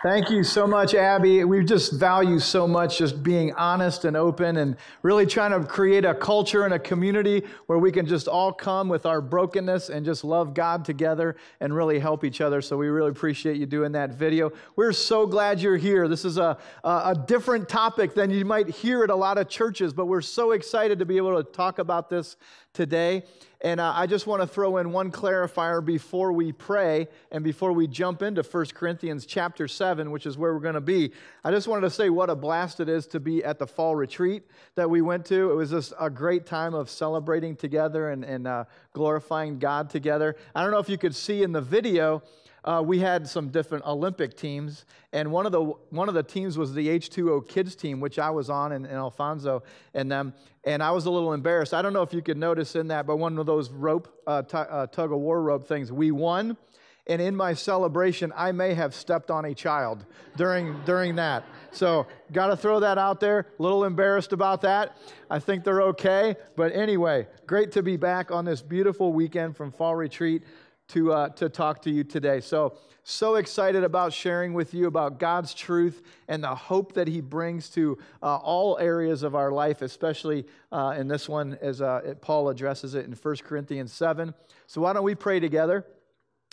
Thank you so much, Abby. We just value so much just being honest and open and really trying to create a culture and a community where we can just all come with our brokenness and just love God together and really help each other. So we really appreciate you doing that video. We're so glad you're here. This is a, a, different topic than you might hear at a lot of churches, but we're so excited to be able to talk about this today. And uh, I just want to throw in one clarifier before we pray and before we jump into 1 Corinthians chapter 7, which is where we're going to be. I just wanted to say what a blast it is to be at the fall retreat that we went to. It was just a great time of celebrating together and, and uh, glorifying God together. I don't know if you could see in the video, uh, we had some different Olympic teams, and one of the one of the teams was the H2O kids team, which I was on, and, and Alfonso and them. And I was a little embarrassed. I don't know if you could notice in that, but one of those rope uh, t- uh, tug of war rope things, we won. And in my celebration, I may have stepped on a child during during that. So got to throw that out there. A little embarrassed about that. I think they're okay. But anyway, great to be back on this beautiful weekend from fall retreat to, uh, to talk to you today. So, so excited about sharing with you about God's truth and the hope that He brings to uh, all areas of our life, especially uh, in this one as uh, Paul addresses it in 1 Corinthians 7. So, why don't we pray together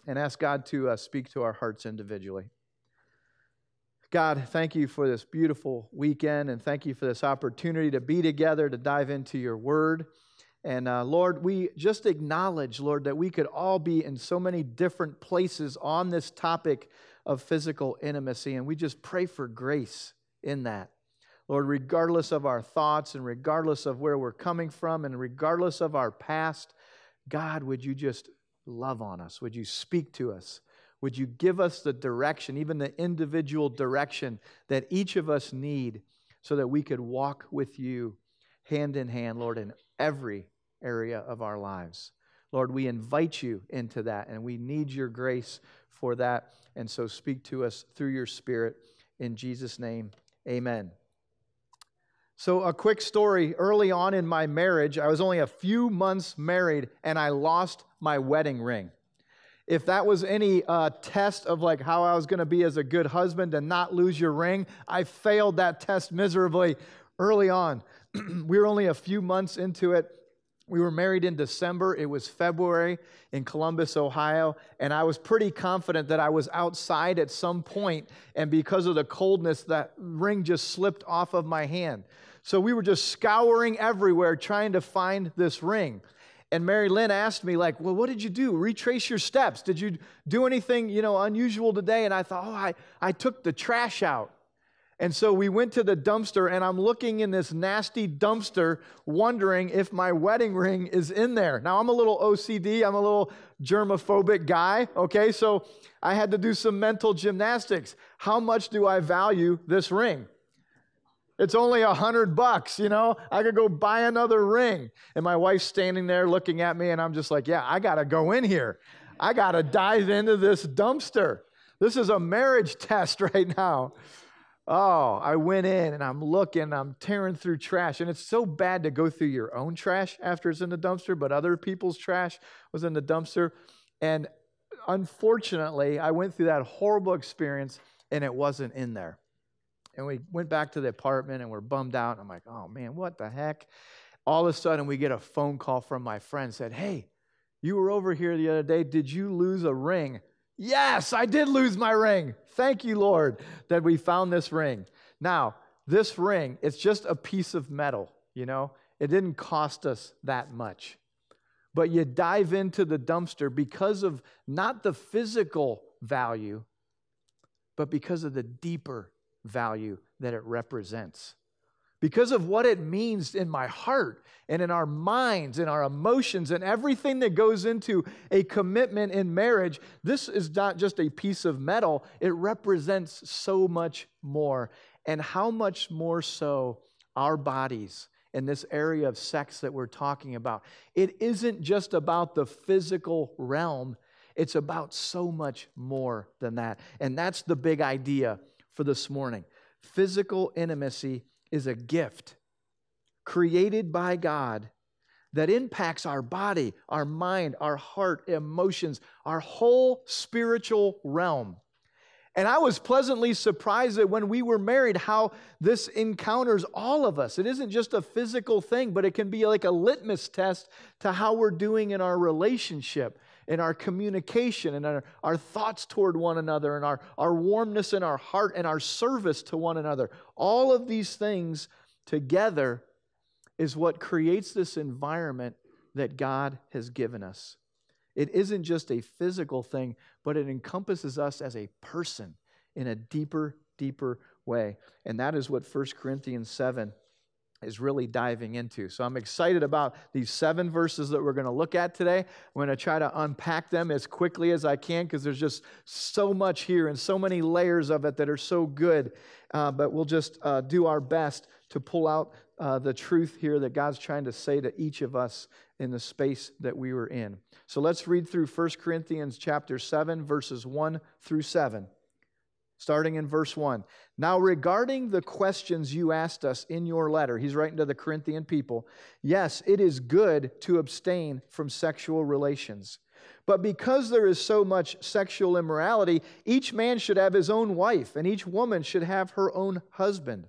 and ask God to uh, speak to our hearts individually? God, thank you for this beautiful weekend and thank you for this opportunity to be together to dive into your word. And uh, Lord, we just acknowledge, Lord, that we could all be in so many different places on this topic of physical intimacy. And we just pray for grace in that. Lord, regardless of our thoughts and regardless of where we're coming from and regardless of our past, God, would you just love on us? Would you speak to us? Would you give us the direction, even the individual direction that each of us need so that we could walk with you hand in hand, Lord, in every area of our lives. Lord, we invite you into that, and we need your grace for that. And so speak to us through your Spirit. In Jesus' name, amen. So, a quick story. Early on in my marriage, I was only a few months married, and I lost my wedding ring. If that was any uh, test of like how I was going to be as a good husband and not lose your ring, I failed that test miserably early on. we were only a few months into it, we were married in December. It was February in Columbus, Ohio. And I was pretty confident that I was outside at some point, And because of the coldness, that ring just slipped off of my hand. So we were just scouring everywhere trying to find this ring. And Mary Lynn asked me, like, well, what did you do? Retrace your steps. Did you do anything, you know, unusual today? And I thought, oh, I, I took the trash out. And so we went to the dumpster, and I'm looking in this nasty dumpster, wondering if my wedding ring is in there. Now, I'm a little OCD, I'm a little germophobic guy, okay? So I had to do some mental gymnastics. How much do I value this ring? It's only a hundred bucks, you know? I could go buy another ring. And my wife's standing there looking at me, and I'm just like, yeah, I gotta go in here. I gotta dive into this dumpster. This is a marriage test right now. Oh, I went in and I'm looking, I'm tearing through trash. And it's so bad to go through your own trash after it's in the dumpster, but other people's trash was in the dumpster. And unfortunately, I went through that horrible experience and it wasn't in there. And we went back to the apartment and we're bummed out. I'm like, oh man, what the heck? All of a sudden, we get a phone call from my friend said, hey, you were over here the other day. Did you lose a ring? Yes, I did lose my ring. Thank you, Lord, that we found this ring. Now, this ring, it's just a piece of metal, you know? It didn't cost us that much. But you dive into the dumpster because of not the physical value, but because of the deeper value that it represents because of what it means in my heart and in our minds and our emotions and everything that goes into a commitment in marriage. This is not just a piece of metal, it represents so much more. And how much more so our bodies in this area of sex that we're talking about. It isn't just about the physical realm, it's about so much more than that. And that's the big idea for this morning. Physical intimacy is a gift created by God that impacts our body, our mind, our heart, emotions, our whole spiritual realm. And I was pleasantly surprised that when we were married, how this encounters all of us. It isn't just a physical thing, but it can be like a litmus test to how we're doing in our relationship, in our communication, and our, our thoughts toward one another, and our, our warmness in our heart, and our service to one another. All of these things together is what creates this environment that God has given us. It isn't just a physical thing, but it encompasses us as a person in a deeper, deeper way. And that is what 1 Corinthians 7 is really diving into. So I'm excited about these seven verses that we're going to look at today. I'm going to try to unpack them as quickly as I can because there's just so much here and so many layers of it that are so good. Uh, but we'll just uh, do our best to pull out uh, the truth here that God's trying to say to each of us in the space that we were in. So let's read through 1 Corinthians chapter 7 verses 1 through 7. Starting in verse 1. Now, regarding the questions you asked us in your letter, he's writing to the Corinthian people. Yes, it is good to abstain from sexual relations. But because there is so much sexual immorality, each man should have his own wife, and each woman should have her own husband.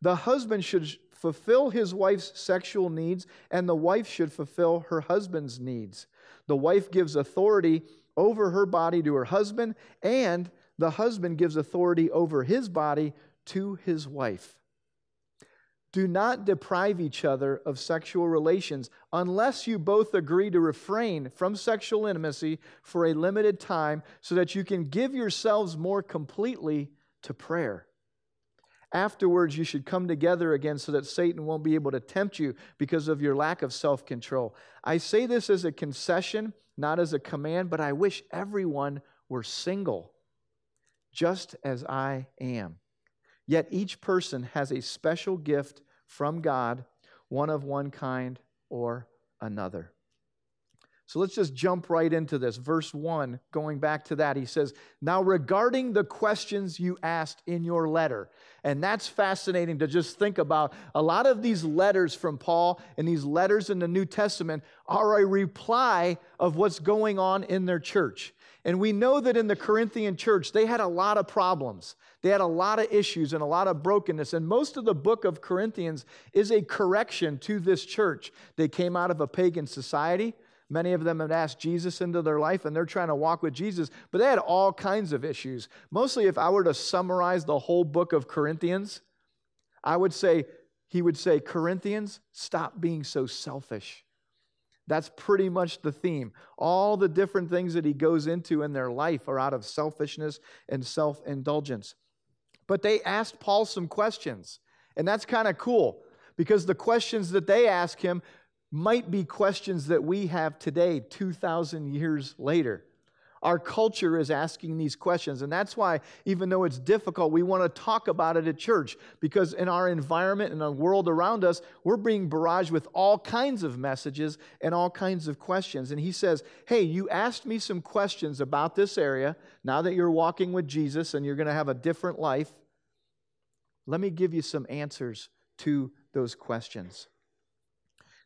The husband should fulfill his wife's sexual needs, and the wife should fulfill her husband's needs. The wife gives authority over her body to her husband, and the husband gives authority over his body to his wife. Do not deprive each other of sexual relations unless you both agree to refrain from sexual intimacy for a limited time so that you can give yourselves more completely to prayer. Afterwards, you should come together again so that Satan won't be able to tempt you because of your lack of self control. I say this as a concession, not as a command, but I wish everyone were single, just as I am. Yet each person has a special gift from God, one of one kind or another. So let's just jump right into this. Verse 1, going back to that, he says, Now regarding the questions you asked in your letter. And that's fascinating to just think about. A lot of these letters from Paul and these letters in the New Testament are a reply of what's going on in their church. And we know that in the Corinthian church, they had a lot of problems. They had a lot of issues and a lot of brokenness. And most of the book of Corinthians is a correction to this church. They came out of a pagan society. Many of them had asked Jesus into their life and they're trying to walk with Jesus, but they had all kinds of issues. Mostly, if I were to summarize the whole book of Corinthians, I would say, he would say, Corinthians, stop being so selfish. That's pretty much the theme. All the different things that he goes into in their life are out of selfishness and self indulgence. But they asked Paul some questions, and that's kind of cool because the questions that they ask him might be questions that we have today, 2,000 years later. Our culture is asking these questions. And that's why, even though it's difficult, we want to talk about it at church because in our environment and the world around us, we're being barraged with all kinds of messages and all kinds of questions. And he says, Hey, you asked me some questions about this area. Now that you're walking with Jesus and you're going to have a different life, let me give you some answers to those questions.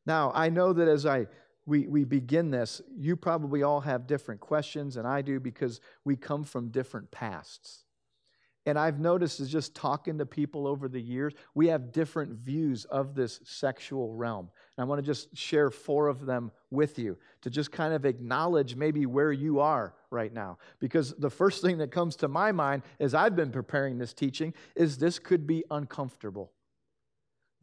Now, I know that as I we, we begin this, you probably all have different questions, and I do because we come from different pasts. And I've noticed is just talking to people over the years, we have different views of this sexual realm. And I want to just share four of them with you to just kind of acknowledge maybe where you are right now. Because the first thing that comes to my mind as I've been preparing this teaching is this could be uncomfortable.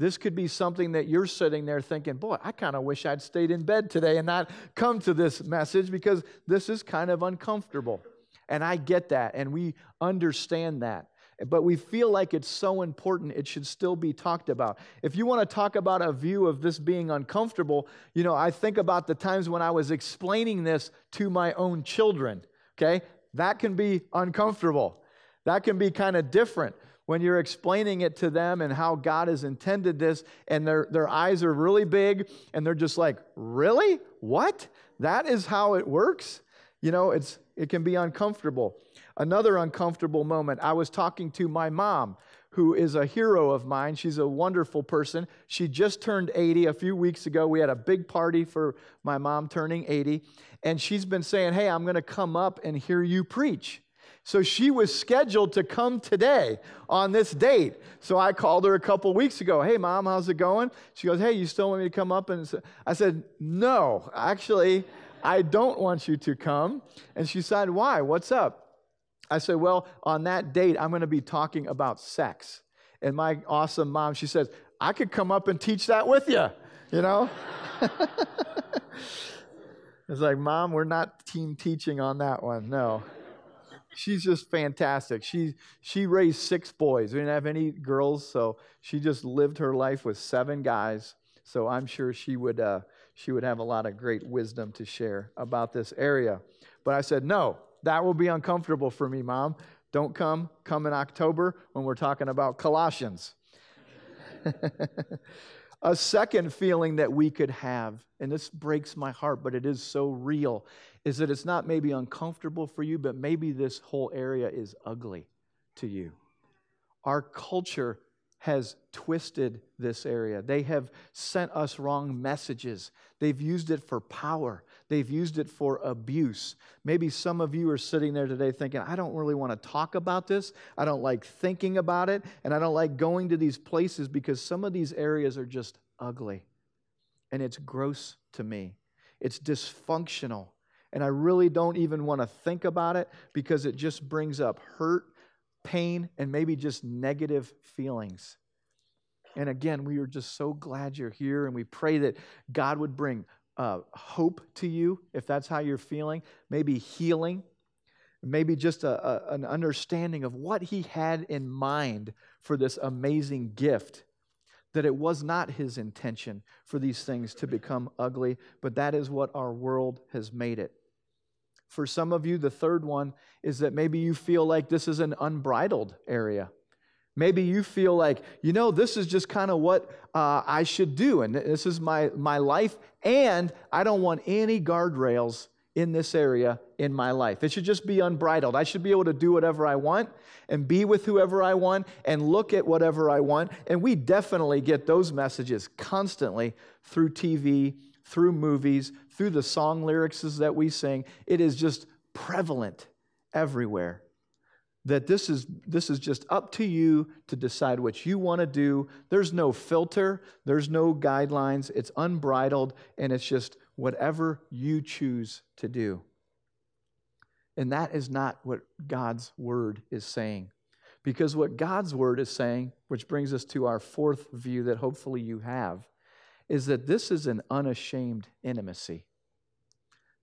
This could be something that you're sitting there thinking, boy, I kind of wish I'd stayed in bed today and not come to this message because this is kind of uncomfortable. And I get that, and we understand that. But we feel like it's so important, it should still be talked about. If you want to talk about a view of this being uncomfortable, you know, I think about the times when I was explaining this to my own children, okay? That can be uncomfortable. That can be kind of different when you're explaining it to them and how God has intended this, and their, their eyes are really big and they're just like, Really? What? That is how it works? You know, it's, it can be uncomfortable. Another uncomfortable moment, I was talking to my mom, who is a hero of mine. She's a wonderful person. She just turned 80 a few weeks ago. We had a big party for my mom turning 80, and she's been saying, Hey, I'm going to come up and hear you preach. So she was scheduled to come today on this date. So I called her a couple weeks ago. Hey, mom, how's it going? She goes, Hey, you still want me to come up? And I said, No, actually, I don't want you to come. And she said, Why? What's up? I said, Well, on that date, I'm going to be talking about sex. And my awesome mom, she says, I could come up and teach that with you, you know? it's like, Mom, we're not team teaching on that one. No. She's just fantastic. She she raised six boys. We didn't have any girls, so she just lived her life with seven guys. So I'm sure she would uh, she would have a lot of great wisdom to share about this area. But I said, no, that will be uncomfortable for me, Mom. Don't come. Come in October when we're talking about Colossians. a second feeling that we could have, and this breaks my heart, but it is so real, is that it's not maybe uncomfortable for you, but maybe this whole area is ugly to you. Our culture has twisted this area. They have sent us wrong messages. They've used it for power. They've used it for abuse. Maybe some of you are sitting there today thinking, I don't really want to talk about this. I don't like thinking about it. And I don't like going to these places because some of these areas are just ugly. And it's gross to me. It's dysfunctional. And I really don't even want to think about it because it just brings up hurt pain, and maybe just negative feelings. And again, we are just so glad you're here, and we pray that God would bring uh, hope to you if that's how you're feeling, maybe healing, maybe just a, a, an understanding of what He had in mind for this amazing gift. That it was not His intention for these things to become ugly, but that is what our world has made it. For some of you, the third one is that maybe you feel like this is an unbridled area. Maybe you feel like, you know, this is just kind of what uh, I should do, and this is my, my life, and I don't want any guardrails in this area in my life. It should just be unbridled. I should be able to do whatever I want and be with whoever I want and look at whatever I want. And we definitely get those messages constantly through TV through movies, through the song lyrics that we sing. It is just prevalent everywhere. That this is, this is just up to you to decide what you want to do. There's no filter, there's no guidelines. It's unbridled, and it's just whatever you choose to do. And that is not what God's word is saying. Because what God's word is saying, which brings us to our fourth view that hopefully you have, is that this is an unashamed intimacy.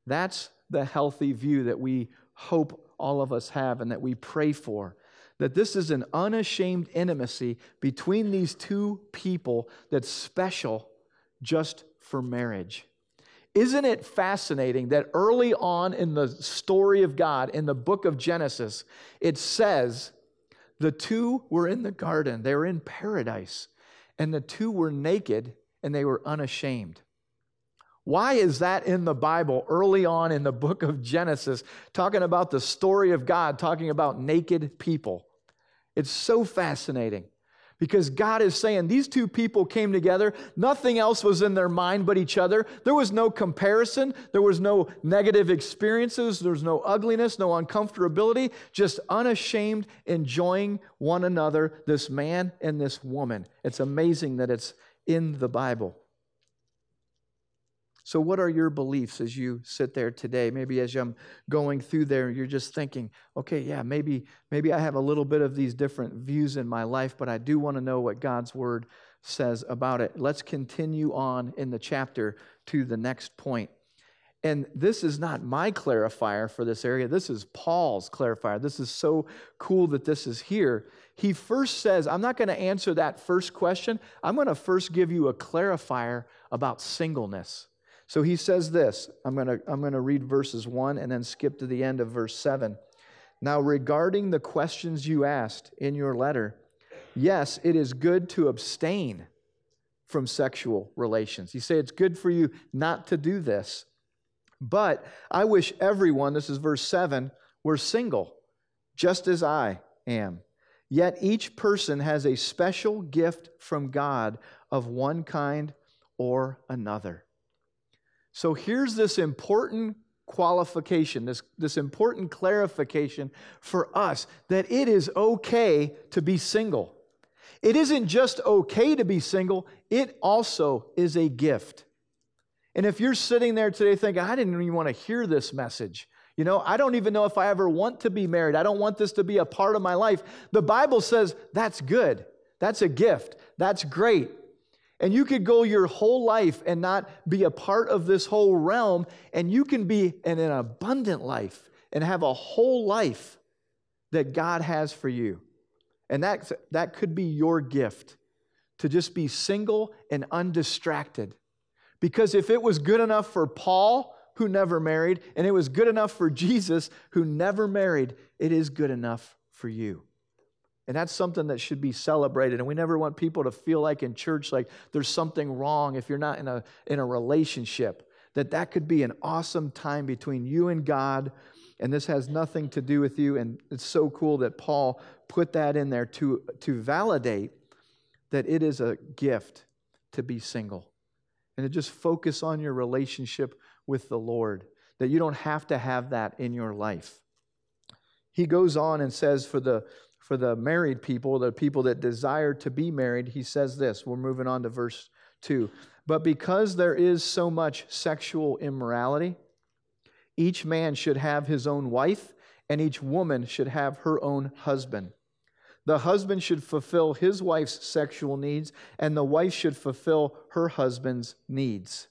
That's the healthy view that we hope all of us have and that we pray for. That this is an unashamed intimacy between these two people that's special just for marriage. Isn't it fascinating that early on in the story of God, in the book of Genesis, it says the two were in the garden, they were in paradise, and the two were naked and they were unashamed. Why is that in the Bible early on in the book of Genesis, talking about the story of God, talking about naked people? It's so fascinating because God is saying these two people came together. Nothing else was in their mind but each other. There was no comparison. There was no negative experiences. There was no ugliness, no uncomfortability, just unashamed enjoying one another, this man and this woman. It's amazing that it's in the Bible. So, what are your beliefs as you sit there today? Maybe as I'm going through there, you're just thinking, okay, yeah, maybe, maybe I have a little bit of these different views in my life, but I do want to know what God's word says about it. Let's continue on in the chapter to the next point. And this is not my clarifier for this area. This is Paul's clarifier. This is so cool that this is here. He first says, I'm not going to answer that first question. I'm going to first give you a clarifier about singleness. So he says this. I'm going to, I'm going to read verses 1 and then skip to the end of verse 7. Now, regarding the questions you asked in your letter, yes, it is good to abstain from sexual relations. You say it's good for you not to do this. But I wish everyone, this is verse 7, were single, just as I am. Yet each person has a special gift from God of one kind or another. So here's this important qualification, this, this important clarification for us that it is okay to be single. It isn't just okay to be single, it also is a gift. And if you're sitting there today thinking, I didn't even want to hear this message, you know, I don't even know if I ever want to be married, I don't want this to be a part of my life, the Bible says that's good. That's a gift. That's great. And you could go your whole life and not be a part of this whole realm, and you can be in an abundant life and have a whole life that God has for you. And that, that could be your gift to just be single and undistracted. Because if it was good enough for Paul, who never married, and it was good enough for Jesus, who never married, it is good enough for you. And that's something that should be celebrated. And we never want people to feel like in church, like there's something wrong if you're not in a, in a relationship. That that could be an awesome time between you and God. And this has nothing to do with you. And it's so cool that Paul put that in there to, to validate that it is a gift to be single. And to just focus on your relationship with the Lord. That you don't have to have that in your life. He goes on and says, for the for the married people, the people that desire to be married, he says this. We're moving on to verse 2. But because there is so much sexual immorality, each man should have his own wife, and each woman should have her own husband. The husband should fulfill his wife's sexual needs, and the wife should fulfill her husband's needs.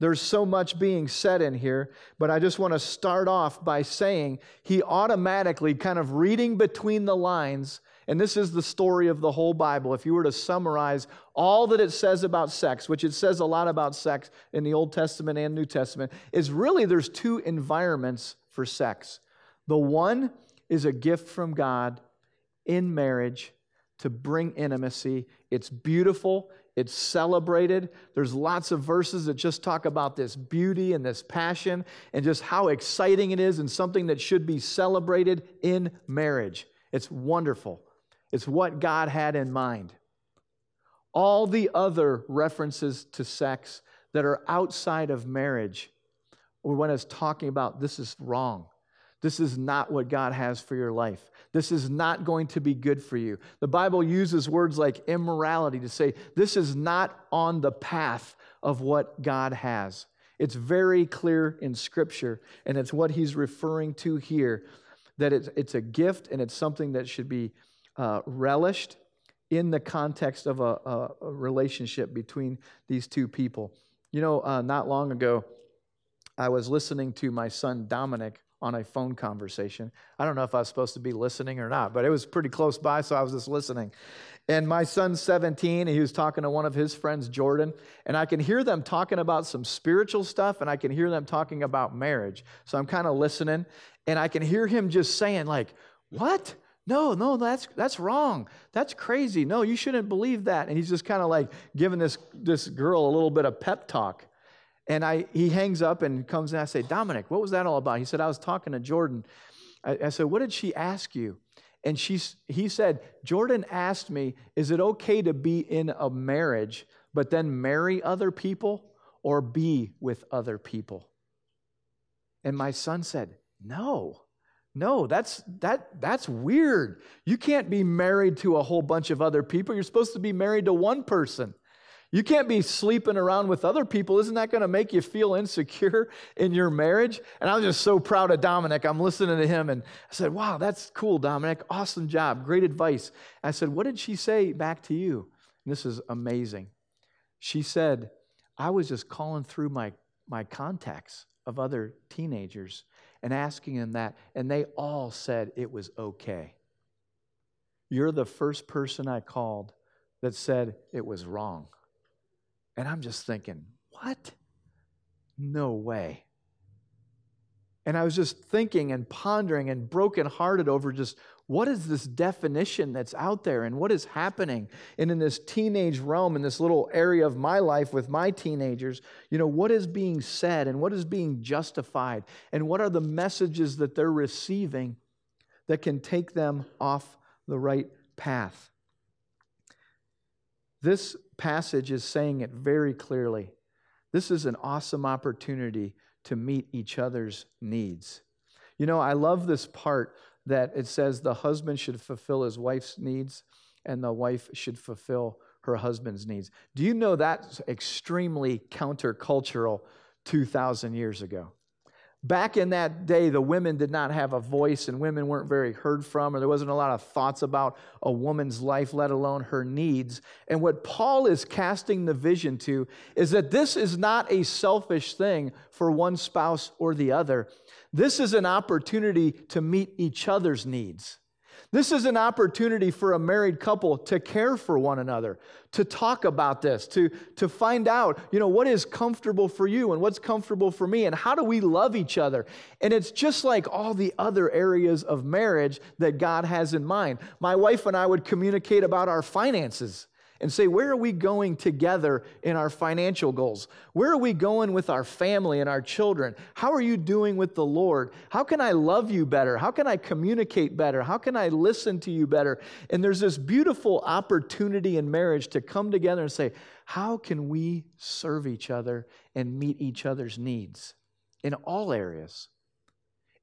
There's so much being said in here, but I just want to start off by saying he automatically, kind of reading between the lines, and this is the story of the whole Bible. If you were to summarize all that it says about sex, which it says a lot about sex in the Old Testament and New Testament, is really there's two environments for sex. The one is a gift from God in marriage to bring intimacy. It's beautiful, it's celebrated. There's lots of verses that just talk about this beauty and this passion and just how exciting it is and something that should be celebrated in marriage. It's wonderful. It's what God had in mind. All the other references to sex that are outside of marriage, when it's talking about this is wrong, this is not what God has for your life. This is not going to be good for you. The Bible uses words like immorality to say this is not on the path of what God has. It's very clear in Scripture, and it's what he's referring to here that it's, it's a gift and it's something that should be uh, relished in the context of a, a, a, relationship between these two people. You know, uh, not long ago, I was listening to my son Dominic on a phone conversation. I don't know if I was supposed to be listening or not, but it was pretty close by, so I was just listening. And my son's 17, and he was talking to one of his friends, Jordan, and I can hear them talking about some spiritual stuff, and I can hear them talking about marriage. So I'm kind of listening, and I can hear him just saying, like, what? No, no, that's that's wrong. That's crazy. No, you shouldn't believe that. And he's just kind of like giving this this girl a little bit of pep talk. And I, he hangs up and comes and I say, Dominic, what was that all about? He said, I was talking to Jordan. I, I said, What did she ask you? And she, he said, Jordan asked me, Is it okay to be in a marriage, but then marry other people or be with other people? And my son said, No. No, that's that that's weird. You can't be married to a whole bunch of other people. You're supposed to be married to one person. You can't be sleeping around with other people. Isn't that going to make you feel insecure in your marriage? And I was just so proud of Dominic. I'm listening to him and I said, Wow, that's cool, Dominic. Awesome job. Great advice. I said, What did she say back to you? And this is amazing. She said, I was just calling through my, my contacts of other teenagers and asking them that, and they all said it was okay. You're the first person I called that said it was wrong. And I'm just thinking, what? No way. And I was just thinking and pondering and brokenhearted over just what is this definition that's out there and what is happening? And in this teenage realm, in this little area of my life with my teenagers, you know, what is being said and what is being justified? And what are the messages that they're receiving that can take them off the right path? This passage is saying it very clearly. This is an awesome opportunity to meet each other's needs. You know, I love this part that it says the husband should fulfill his wife's needs and the wife should fulfill her husband's needs. Do you know that's extremely countercultural 2,000 years ago? Back in that day, the women did not have a voice and women weren't very heard from, or there wasn't a lot of thoughts about a woman's life, let alone her needs. And what Paul is casting the vision to is that this is not a selfish thing for one spouse or the other. This is an opportunity to meet each other's needs. This is an opportunity for a married couple to care for one another, to talk about this, to, to find out, you know, what is comfortable for you and what's comfortable for me, and how do we love each other. And it's just like all the other areas of marriage that God has in mind. My wife and I would communicate about our finances and say, where are we going together in our financial goals? Where are we going with our family and our children? How are you doing with the Lord? How can I love you better? How can I communicate better? How can I listen to you better? And there's this beautiful opportunity in marriage to come together and say, how can we serve each other and meet each other's needs in all areas?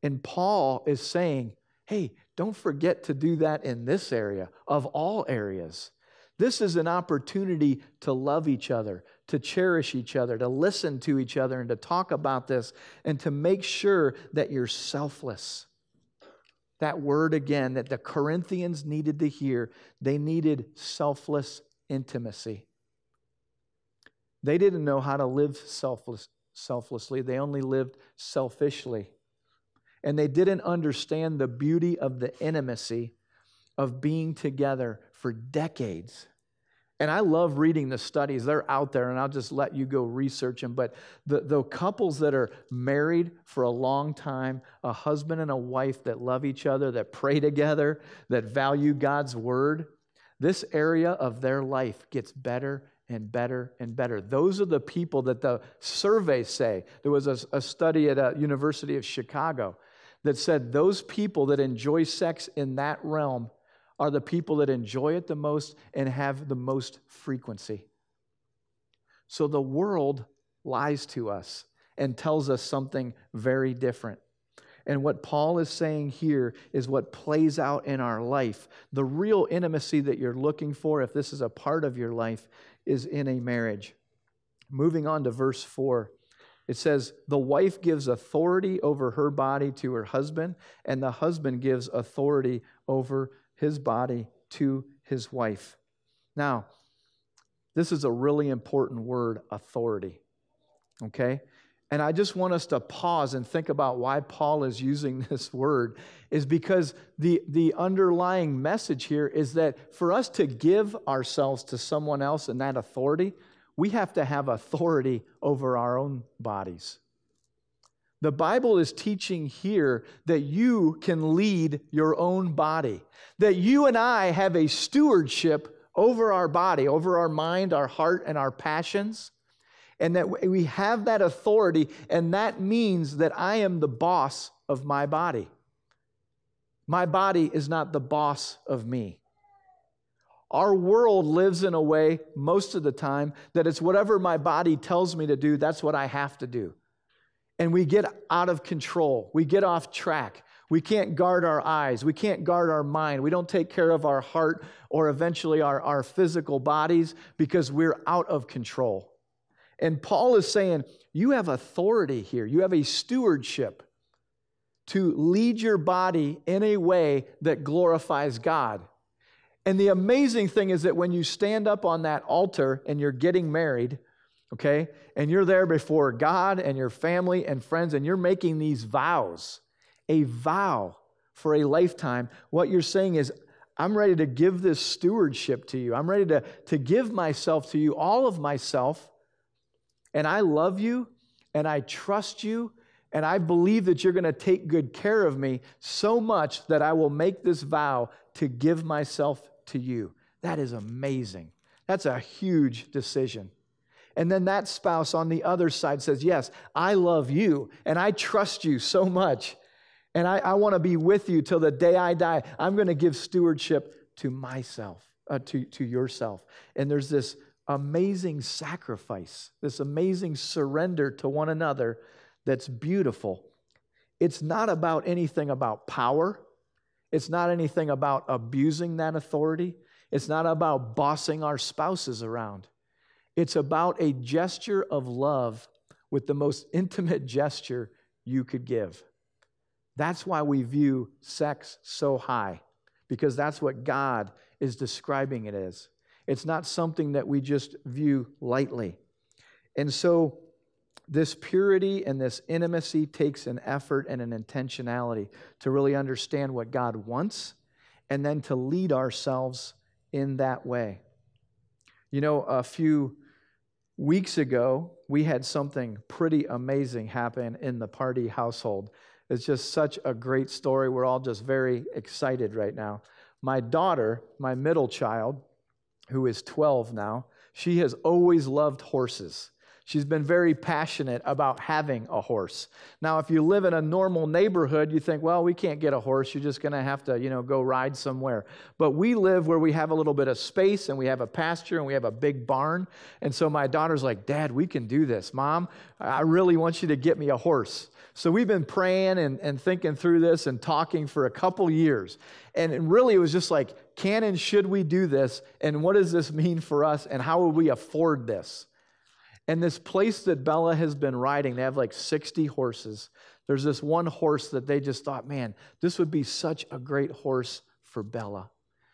And Paul is saying, hey, don't forget to do that in this area of all areas. This is an opportunity to love each other, to cherish each other, to listen to each other, and to talk about this, and to make sure that you're selfless. That word again that the Corinthians needed to hear, they needed selfless intimacy. They didn't know how to live selfless, selflessly, they only lived selfishly. And they didn't understand the beauty of the intimacy of being together for decades. And I love reading the studies. They're out there, and I'll just let you go research them. But the, the couples that are married for a long time, a husband and a wife that love each other, that pray together, that value God's word, this area of their life gets better and better and better. Those are the people that the surveys say. There was a, a study at a University of Chicago that said those people that enjoy sex in that realm are the people that enjoy it the most and have the most frequency. So the world lies to us and tells us something very different. And what Paul is saying here is what plays out in our life. The real intimacy that you're looking for, if this is a part of your life, is in a marriage. Moving on to verse 4, it says, The wife gives authority over her body to her husband, and the husband gives authority over his body to his wife. Now, this is a really important word authority. Okay? And I just want us to pause and think about why Paul is using this word, is because the, the underlying message here is that for us to give ourselves to someone else in that authority, we have to have authority over our own bodies. The Bible is teaching here that you can lead your own body, that you and I have a stewardship over our body, over our mind, our heart, and our passions, and that we have that authority, and that means that I am the boss of my body. My body is not the boss of me. Our world lives in a way, most of the time, that it's whatever my body tells me to do, that's what I have to do and we get out of control. We get off track. We can't guard our eyes. We can't guard our mind. We don't take care of our heart or eventually our, our physical bodies because we're out of control. And Paul is saying, You have authority here, you have a stewardship to lead your body in a way that glorifies God. And the amazing thing is that when you stand up on that altar and you're getting married, okay? And you're there before God and your family and friends, and you're making these vows, a vow for a lifetime. What you're saying is, I'm ready to give this stewardship to you. I'm ready to, to give myself to you, all of myself. And I love you, and I trust you, and I believe that you're going to take good care of me so much that I will make this vow to give myself to you. That is amazing. That's a huge decision. And then that spouse on the other side says, Yes, I love you and I trust you so much. And I, I want to be with you till the day I die. I'm going to give stewardship to myself, uh, to, to yourself. And there's this amazing sacrifice, this amazing surrender to one another that's beautiful. It's not about anything about power. It's not anything about abusing that authority. It's not about bossing our spouses around. It's about a gesture of love with the most intimate gesture you could give. That's why we view sex so high, because that's what God is describing it as. It's not something that we just view lightly. And so, this purity and this intimacy takes an effort and an intentionality to really understand what God wants and then to lead ourselves in that way. You know, a few weeks ago, we had something pretty amazing happen in the party household. It's just such a great story. We're all just very excited right now. My daughter, my middle child, who is 12 now, she has always loved horses. She's been very passionate about having a horse. Now, if you live in a normal neighborhood, you think, well, we can't get a horse. You're just going to have to, you know, go ride somewhere. But we live where we have a little bit of space and we have a pasture and we have a big barn. And so my daughter's like, Dad, we can do this. Mom, I really want you to get me a horse. So we've been praying and, and thinking through this and talking for a couple years. And really, it was just like, can and should we do this? And what does this mean for us? And how would we afford this? And this place that Bella has been riding, they have like 60 horses. There's this one horse that they just thought, man, this would be such a great horse for Bella.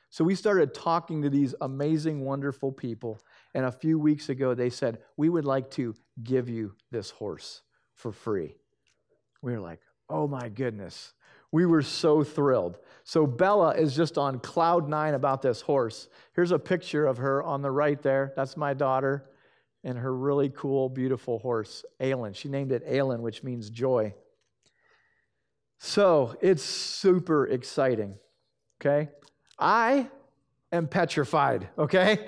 So we started talking to these amazing, wonderful people. And a few weeks ago, they said, we would like to give you this horse for free. We were like, oh my goodness. We were so thrilled. So Bella is just on cloud nine about this horse. Here's a picture of her on the right there. That's my daughter and her really cool, beautiful horse, Aylin. She named it Aylin, which means joy. So it's super exciting, okay? I am petrified, okay?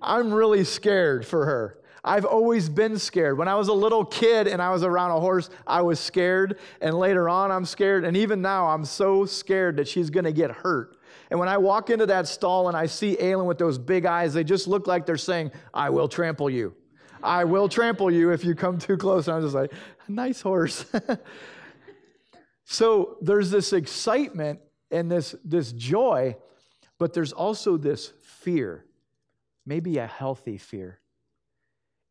I'm really scared for her. I've always been scared. When I was a little kid and I was around a horse, I was scared. And later on, I'm scared. And even now, I'm so scared that she's going to get hurt. And when I walk into that stall and I see Aylin with those big eyes, they just look like they're saying, I will trample you. I will trample you if you come too close. And I'm just like, nice horse. so there's this excitement and this, this joy, but there's also this fear, maybe a healthy fear.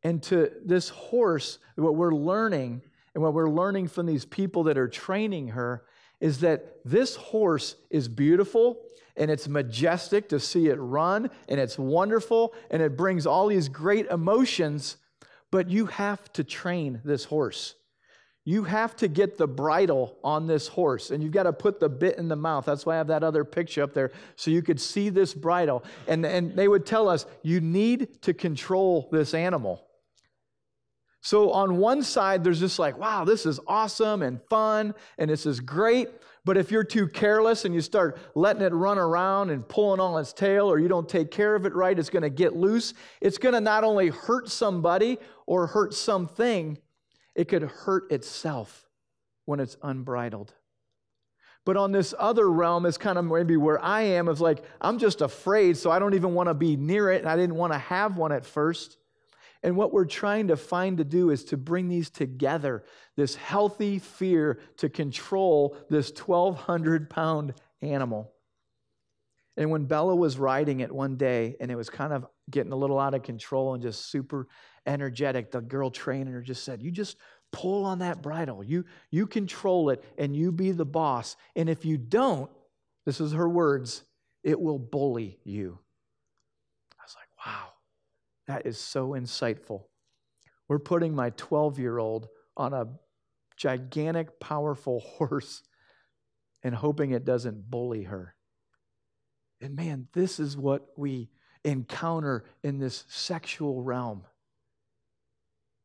And to this horse, what we're learning and what we're learning from these people that are training her is that this horse is beautiful and it's majestic to see it run and it's wonderful and it brings all these great emotions, but you have to train this horse. You have to get the bridle on this horse and you've got to put the bit in the mouth. That's why I have that other picture up there so you could see this bridle. And, and they would tell us you need to control this animal. So on one side, there's just like, wow, this is awesome and fun and this is great. But if you're too careless and you start letting it run around and pulling on its tail, or you don't take care of it right, it's going to get loose. It's going to not only hurt somebody or hurt something, it could hurt itself when it's unbridled. But on this other realm is kind of maybe where I am, is like, I'm just afraid, so I don't even want to be near it, and I didn't want to have one at first. And what we're trying to find to do is to bring these together this healthy fear to control this 1,200 pound animal. And when Bella was riding it one day and it was kind of getting a little out of control and just super energetic, the girl training her just said, You just pull on that bridle. You, you control it and you be the boss. And if you don't, this is her words, it will bully you. I was like, Wow. That is so insightful. We're putting my 12 year old on a gigantic, powerful horse and hoping it doesn't bully her. And man, this is what we encounter in this sexual realm.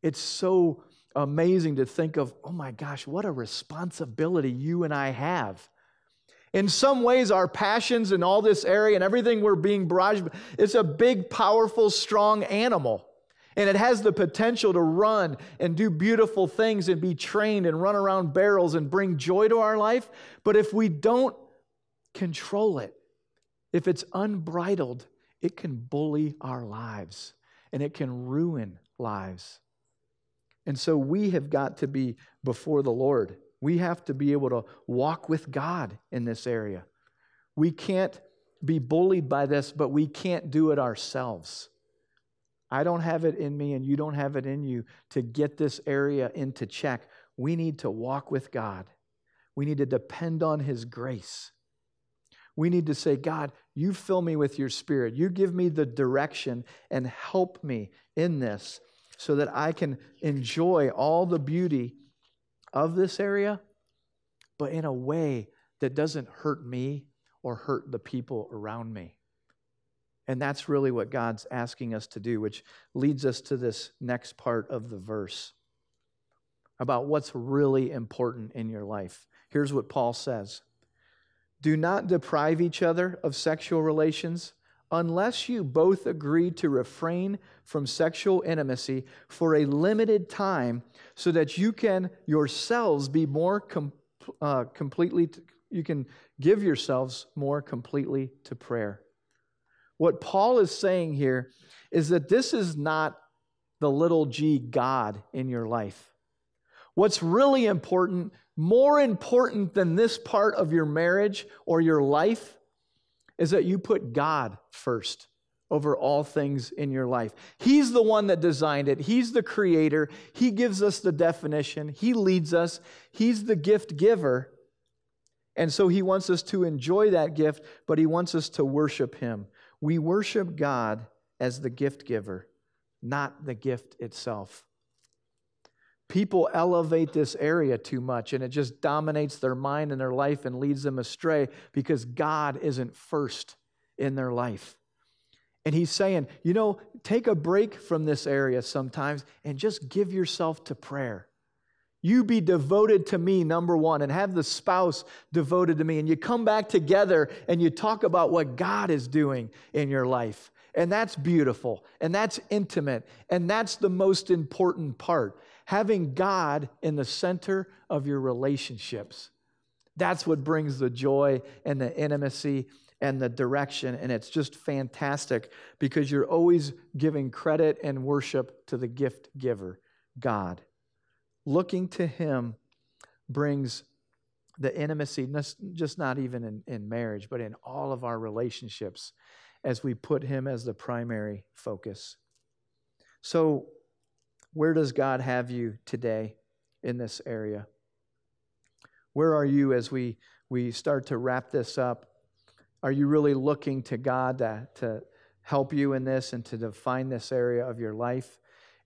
It's so amazing to think of, oh my gosh, what a responsibility you and I have in some ways, our passions and all this area and everything we're being barraged, it's a big, powerful, strong animal. And it has the potential to run and do beautiful things and be trained and run around barrels and bring joy to our life. But if we don't control it, if it's unbridled, it can bully our lives and it can ruin lives. And so we have got to be before the Lord. We have to be able to walk with God in this area. We can't be bullied by this, but we can't do it ourselves. I don't have it in me, and you don't have it in you to get this area into check. We need to walk with God. We need to depend on His grace. We need to say, God, you fill me with your spirit. You give me the direction and help me in this so that I can enjoy all the beauty of this area, but in a way that doesn't hurt me or hurt the people around me. And that's really what God's asking us to do, which leads us to this next part of the verse about what's really important in your life. Here's what Paul says Do not deprive each other of sexual relations unless you both agree to refrain from sexual intimacy for a limited time so that you can yourselves be more com- uh, completely, t- you can give yourselves more completely to prayer. What Paul is saying here is that this is not the little g God in your life. What's really important, more important than this part of your marriage or your life, is that you put God first over all things in your life. He's the one that designed it, He's the creator. He gives us the definition, He leads us, He's the gift giver. And so He wants us to enjoy that gift, but He wants us to worship Him. We worship God as the gift giver, not the gift itself. People elevate this area too much and it just dominates their mind and their life and leads them astray because God isn't first in their life. And he's saying, you know, take a break from this area sometimes and just give yourself to prayer. You be devoted to me, number one, and have the spouse devoted to me. And you come back together and you talk about what God is doing in your life. And that's beautiful and that's intimate and that's the most important part. Having God in the center of your relationships. That's what brings the joy and the intimacy and the direction. And it's just fantastic because you're always giving credit and worship to the gift giver, God looking to Him brings the intimacy, just not even in, in marriage, but in all of our relationships as we put Him as the primary focus. So, where does God have you today in this area? Where are you as we, we start to wrap this up? Are you really looking to God to, to help you in this and to define this area of your life?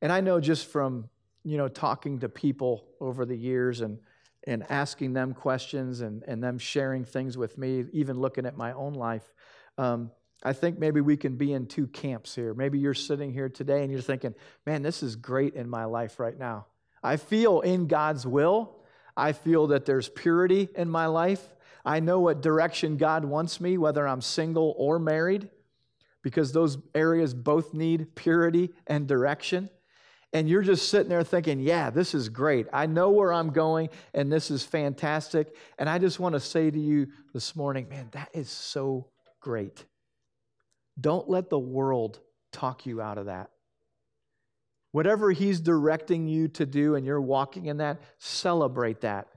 And I know just from you know, talking to people over the years and, and asking them questions and, and them sharing things with me, even looking at my own life, um, I think maybe we can be in two camps here. Maybe you're sitting here today and you're thinking, man, this is great in my life right now. I feel in God's will. I feel that there's purity in my life. I know what direction God wants me, whether I'm single or married, because those areas both need purity and direction and you're just sitting there thinking, yeah, this is great. I know where I'm going, and this is fantastic. And I just want to say to you this morning, man, that is so great. Don't let the world talk you out of that. Whatever He's directing you to do and you're walking in that, celebrate that.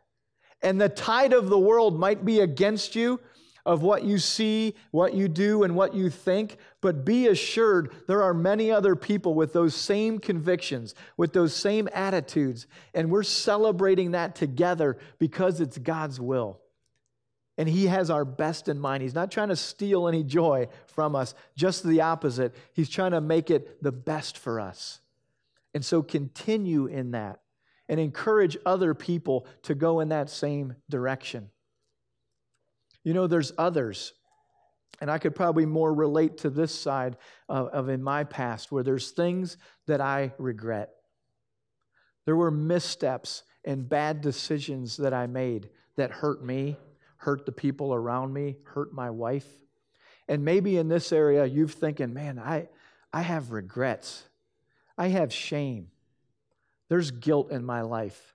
And the tide of the world might be against you, of what you see, what you do, and what you think, but be assured there are many other people with those same convictions, with those same attitudes, and we're celebrating that together because it's God's will. And He has our best in mind. He's not trying to steal any joy from us, just the opposite. He's trying to make it the best for us. And so continue in that and encourage other people to go in that same direction. You know, there's others, and I could probably more relate to this side of, of in my past where there's things that I regret. There were missteps and bad decisions that I made that hurt me, hurt the people around me, hurt my wife. And maybe in this area, you're thinking, man, I, I have regrets. I have shame. There's guilt in my life.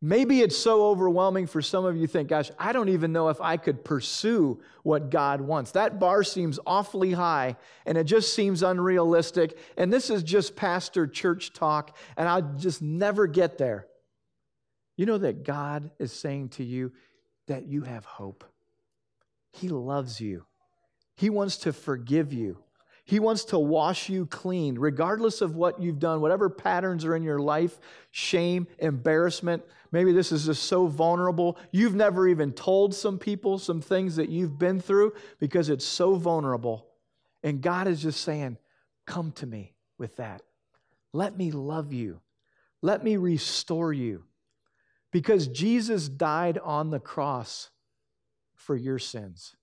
Maybe it's so overwhelming for some of you think, gosh, I don't even know if I could pursue what God wants. That bar seems awfully high and it just seems unrealistic. And this is just pastor church talk, and I'll just never get there. You know that God is saying to you that you have hope. He loves you, He wants to forgive you. He wants to wash you clean, regardless of what you've done, whatever patterns are in your life shame, embarrassment. Maybe this is just so vulnerable. You've never even told some people some things that you've been through because it's so vulnerable. And God is just saying, Come to me with that. Let me love you. Let me restore you. Because Jesus died on the cross for your sins.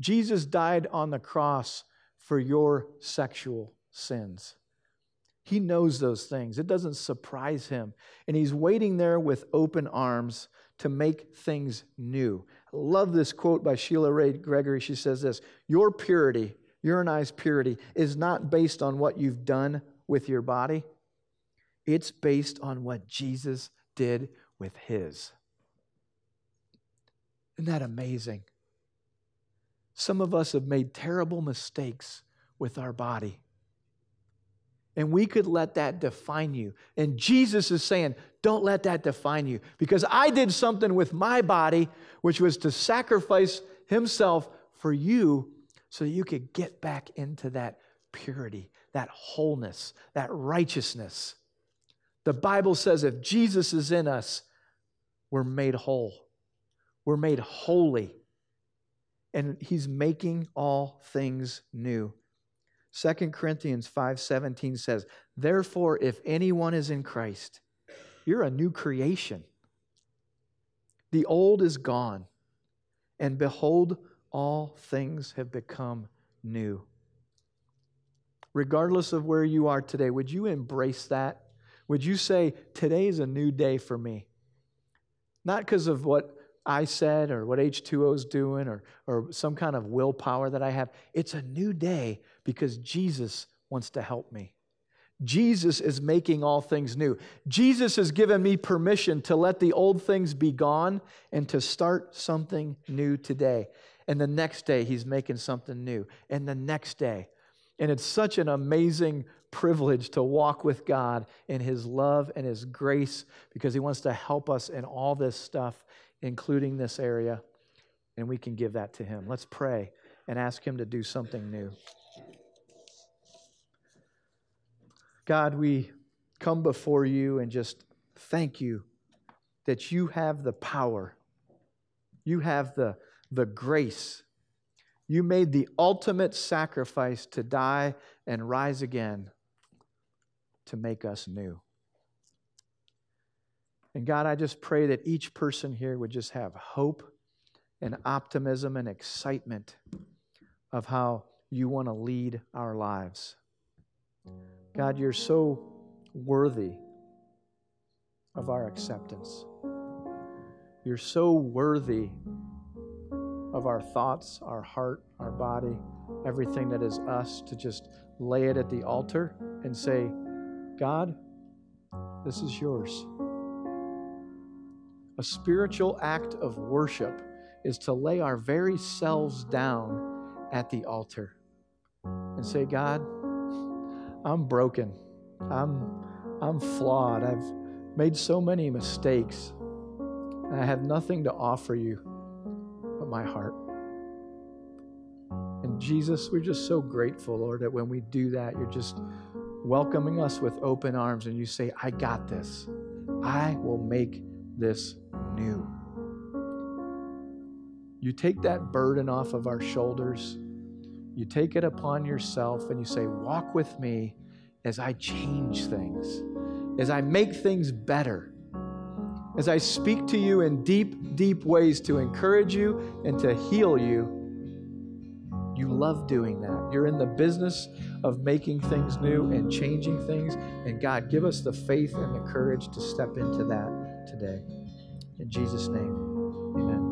Jesus died on the cross for your sexual sins. He knows those things. It doesn't surprise him. And he's waiting there with open arms to make things new. I love this quote by Sheila Wray Gregory. She says this Your purity, your and I's purity, is not based on what you've done with your body, it's based on what Jesus did with his. Isn't that amazing? Some of us have made terrible mistakes with our body. And we could let that define you. And Jesus is saying, don't let that define you because I did something with my body, which was to sacrifice Himself for you so you could get back into that purity, that wholeness, that righteousness. The Bible says if Jesus is in us, we're made whole, we're made holy and he's making all things new. 2 Corinthians 5:17 says, "Therefore if anyone is in Christ, you're a new creation. The old is gone, and behold all things have become new." Regardless of where you are today, would you embrace that? Would you say, Today is a new day for me? Not because of what I said or what H2O is doing or, or some kind of willpower that I have. It's a new day because Jesus wants to help me. Jesus is making all things new. Jesus has given me permission to let the old things be gone and to start something new today. And the next day, he's making something new. And the next day. And it's such an amazing privilege to walk with God in his love and his grace because he wants to help us in all this stuff including this area, and we can give that to Him. Let's pray and ask Him to do something new. God, we come before you and just thank you that you have the power, you have the, the grace. You made the ultimate sacrifice to die and rise again to make us new. And God, I just pray that each person here would just have hope and optimism and excitement of how you want to lead our lives. God, you're so worthy of our acceptance. You're so worthy of our thoughts, our heart, our body, everything that is us to just lay it at the altar and say, God, this is yours. A spiritual act of worship is to lay our very selves down at the altar and say, God, I'm broken. I'm, I'm flawed. I've made so many mistakes. I have nothing to offer you but my heart. And Jesus, we're just so grateful, Lord, that when we do that, you're just welcoming us with open arms and you say, I got this. I will make this new. You take that burden off of our shoulders, you take it upon yourself, and you say, Walk with me as I change things, as I make things better, as I speak to you in deep, deep ways to encourage you and to heal you. You love doing that. You're in the business of making things new and changing things. And God, give us the faith and the courage to step into that today. In Jesus' name, amen.